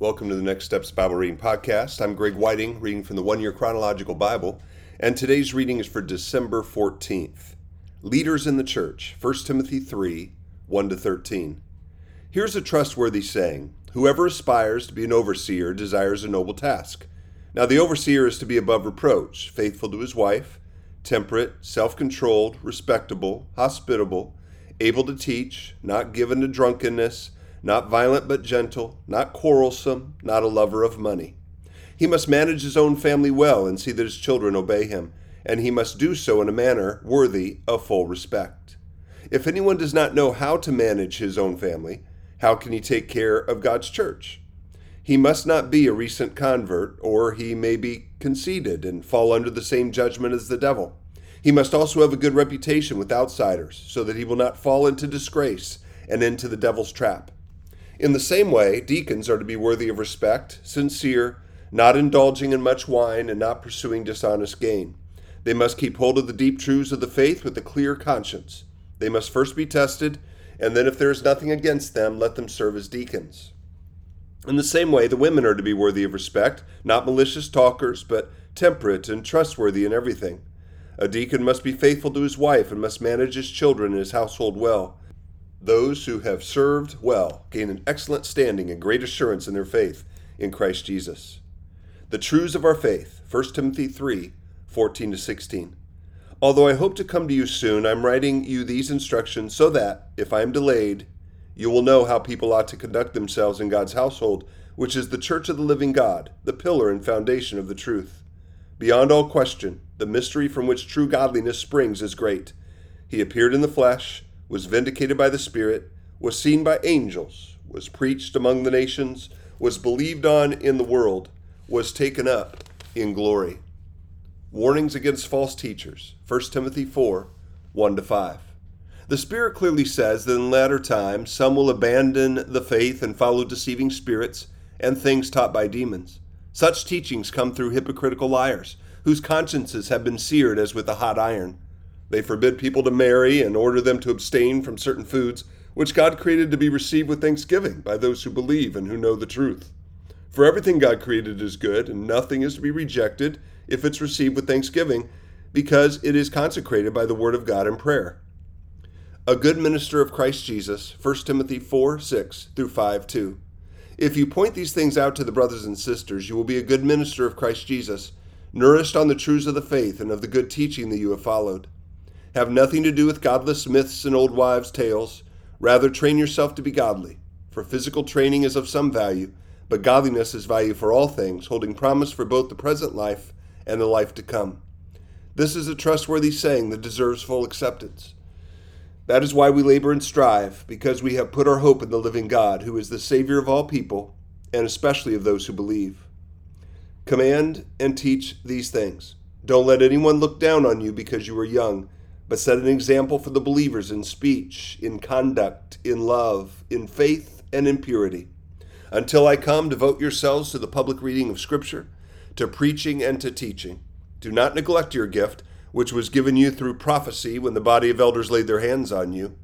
Welcome to the Next Steps Bible Reading Podcast. I'm Greg Whiting, reading from the One Year Chronological Bible, and today's reading is for December 14th. Leaders in the Church, 1 Timothy 3 1 to 13. Here's a trustworthy saying Whoever aspires to be an overseer desires a noble task. Now, the overseer is to be above reproach, faithful to his wife, temperate, self controlled, respectable, hospitable, able to teach, not given to drunkenness not violent but gentle, not quarrelsome, not a lover of money. He must manage his own family well and see that his children obey him, and he must do so in a manner worthy of full respect. If anyone does not know how to manage his own family, how can he take care of God's church? He must not be a recent convert, or he may be conceited and fall under the same judgment as the devil. He must also have a good reputation with outsiders, so that he will not fall into disgrace and into the devil's trap. In the same way, deacons are to be worthy of respect, sincere, not indulging in much wine, and not pursuing dishonest gain. They must keep hold of the deep truths of the faith with a clear conscience. They must first be tested, and then, if there is nothing against them, let them serve as deacons. In the same way, the women are to be worthy of respect, not malicious talkers, but temperate and trustworthy in everything. A deacon must be faithful to his wife and must manage his children and his household well. Those who have served well gain an excellent standing and great assurance in their faith in Christ Jesus. The truths of our faith, 1 Timothy 3 14 to 16. Although I hope to come to you soon, I'm writing you these instructions so that, if I am delayed, you will know how people ought to conduct themselves in God's household, which is the church of the living God, the pillar and foundation of the truth. Beyond all question, the mystery from which true godliness springs is great. He appeared in the flesh was vindicated by the Spirit, was seen by angels, was preached among the nations, was believed on in the world, was taken up in glory. Warnings against false teachers. 1 Timothy 4 1 to 5. The Spirit clearly says that in latter times some will abandon the faith and follow deceiving spirits and things taught by demons. Such teachings come through hypocritical liars, whose consciences have been seared as with a hot iron. They forbid people to marry and order them to abstain from certain foods, which God created to be received with thanksgiving by those who believe and who know the truth. For everything God created is good, and nothing is to be rejected if it's received with thanksgiving, because it is consecrated by the word of God and prayer. A good minister of Christ Jesus, 1 Timothy 4 6 through 5 2. If you point these things out to the brothers and sisters, you will be a good minister of Christ Jesus, nourished on the truths of the faith and of the good teaching that you have followed have nothing to do with godless myths and old wives' tales. Rather, train yourself to be godly. For physical training is of some value, but godliness is value for all things, holding promise for both the present life and the life to come. This is a trustworthy saying that deserves full acceptance. That is why we labor and strive, because we have put our hope in the living God, who is the Savior of all people, and especially of those who believe. Command and teach these things. Don't let anyone look down on you because you are young but set an example for the believers in speech, in conduct, in love, in faith, and in purity. Until I come, devote yourselves to the public reading of Scripture, to preaching, and to teaching. Do not neglect your gift, which was given you through prophecy when the body of elders laid their hands on you.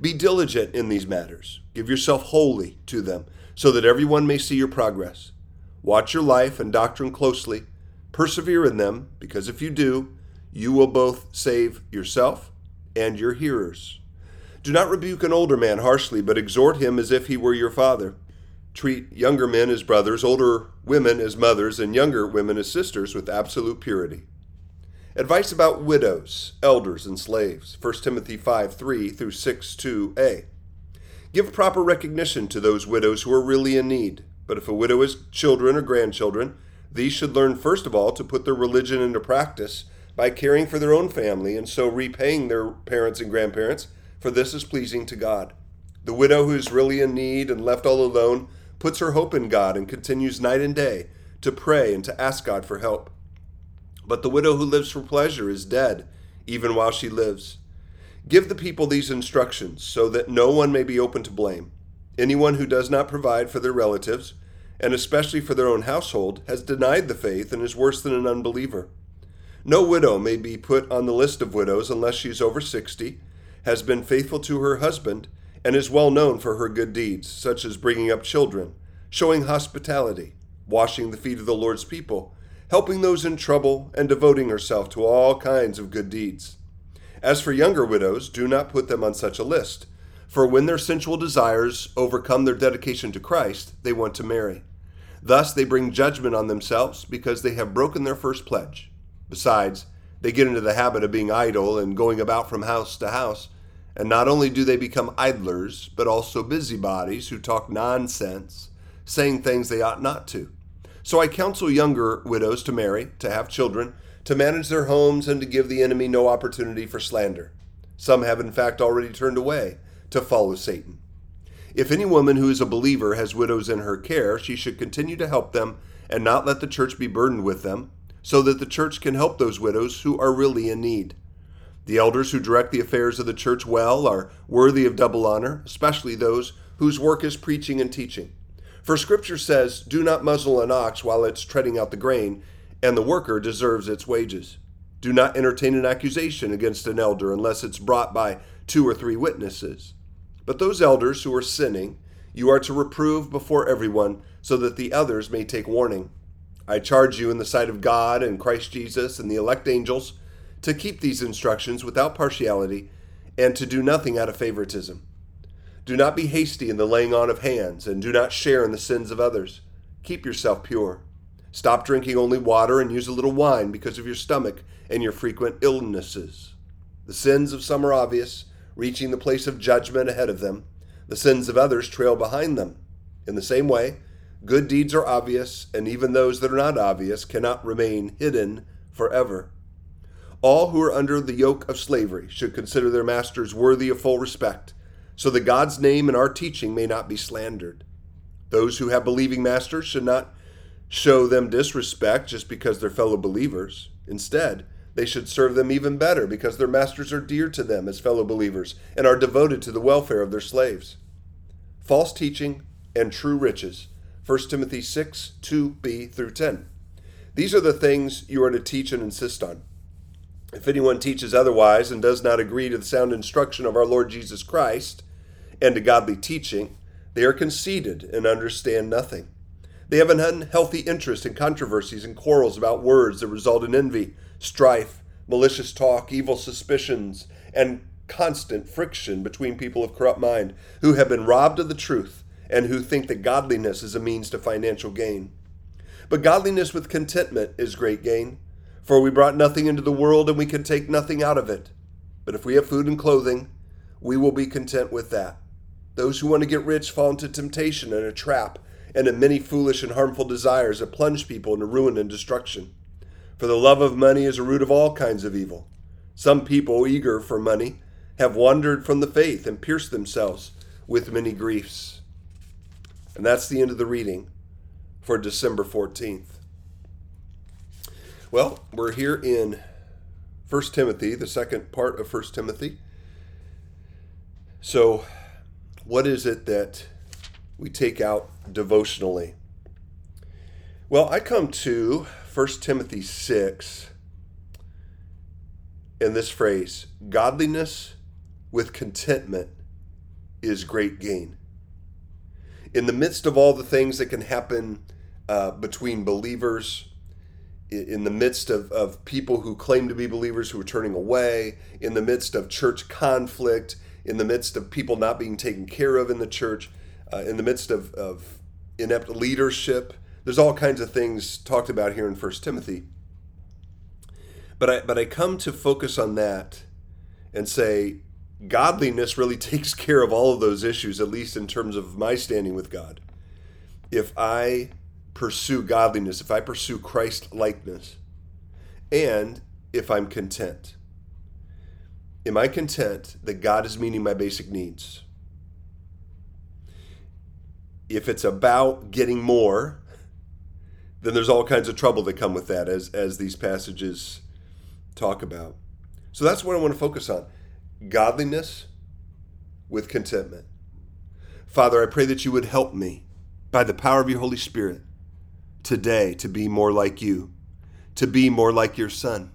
Be diligent in these matters. Give yourself wholly to them, so that everyone may see your progress. Watch your life and doctrine closely. Persevere in them, because if you do, you will both save yourself and your hearers. Do not rebuke an older man harshly, but exhort him as if he were your father. Treat younger men as brothers, older women as mothers, and younger women as sisters with absolute purity. Advice about widows, elders, and slaves. 1 Timothy 5 3 through 6 2a. Give proper recognition to those widows who are really in need. But if a widow has children or grandchildren, these should learn first of all to put their religion into practice by caring for their own family and so repaying their parents and grandparents, for this is pleasing to God. The widow who is really in need and left all alone puts her hope in God and continues night and day to pray and to ask God for help. But the widow who lives for pleasure is dead, even while she lives. Give the people these instructions so that no one may be open to blame. Anyone who does not provide for their relatives, and especially for their own household, has denied the faith and is worse than an unbeliever. No widow may be put on the list of widows unless she is over 60, has been faithful to her husband, and is well known for her good deeds, such as bringing up children, showing hospitality, washing the feet of the Lord's people, helping those in trouble, and devoting herself to all kinds of good deeds. As for younger widows, do not put them on such a list, for when their sensual desires overcome their dedication to Christ, they want to marry. Thus, they bring judgment on themselves because they have broken their first pledge. Besides, they get into the habit of being idle and going about from house to house. And not only do they become idlers, but also busybodies who talk nonsense, saying things they ought not to. So I counsel younger widows to marry, to have children, to manage their homes, and to give the enemy no opportunity for slander. Some have, in fact, already turned away to follow Satan. If any woman who is a believer has widows in her care, she should continue to help them and not let the church be burdened with them, so that the church can help those widows who are really in need. The elders who direct the affairs of the church well are worthy of double honor, especially those whose work is preaching and teaching. For Scripture says, Do not muzzle an ox while it's treading out the grain, and the worker deserves its wages. Do not entertain an accusation against an elder unless it's brought by two or three witnesses. But those elders who are sinning, you are to reprove before everyone, so that the others may take warning. I charge you in the sight of God and Christ Jesus and the elect angels to keep these instructions without partiality and to do nothing out of favoritism. Do not be hasty in the laying on of hands, and do not share in the sins of others. Keep yourself pure. Stop drinking only water and use a little wine because of your stomach and your frequent illnesses. The sins of some are obvious, reaching the place of judgment ahead of them. The sins of others trail behind them. In the same way, good deeds are obvious, and even those that are not obvious cannot remain hidden forever. All who are under the yoke of slavery should consider their masters worthy of full respect so that God's name and our teaching may not be slandered. Those who have believing masters should not show them disrespect just because they're fellow believers. Instead, they should serve them even better because their masters are dear to them as fellow believers and are devoted to the welfare of their slaves. False teaching and true riches. 1 Timothy 6, 2b through 10. These are the things you are to teach and insist on. If anyone teaches otherwise and does not agree to the sound instruction of our Lord Jesus Christ, and to godly teaching, they are conceited and understand nothing. They have an unhealthy interest in controversies and quarrels about words that result in envy, strife, malicious talk, evil suspicions, and constant friction between people of corrupt mind who have been robbed of the truth and who think that godliness is a means to financial gain. But godliness with contentment is great gain, for we brought nothing into the world and we can take nothing out of it. But if we have food and clothing, we will be content with that. Those who want to get rich fall into temptation and a trap, and in many foolish and harmful desires that plunge people into ruin and destruction. For the love of money is a root of all kinds of evil. Some people, eager for money, have wandered from the faith and pierced themselves with many griefs. And that's the end of the reading for December 14th. Well, we're here in 1 Timothy, the second part of 1 Timothy. So, what is it that we take out devotionally? Well, I come to 1 Timothy 6 in this phrase godliness with contentment is great gain. In the midst of all the things that can happen uh, between believers, in the midst of, of people who claim to be believers who are turning away, in the midst of church conflict, in the midst of people not being taken care of in the church, uh, in the midst of, of inept leadership. There's all kinds of things talked about here in First Timothy. But I, but I come to focus on that and say godliness really takes care of all of those issues, at least in terms of my standing with God. If I pursue godliness, if I pursue Christ likeness, and if I'm content. Am I content that God is meeting my basic needs? If it's about getting more, then there's all kinds of trouble that come with that, as, as these passages talk about. So that's what I want to focus on godliness with contentment. Father, I pray that you would help me by the power of your Holy Spirit today to be more like you, to be more like your Son.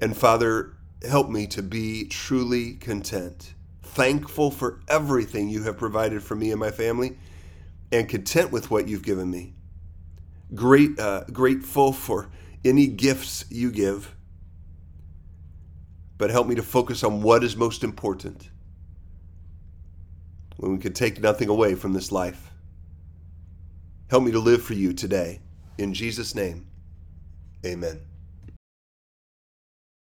And Father, help me to be truly content, thankful for everything you have provided for me and my family, and content with what you've given me. Great, uh, grateful for any gifts you give. But help me to focus on what is most important when we can take nothing away from this life. Help me to live for you today. In Jesus' name, amen.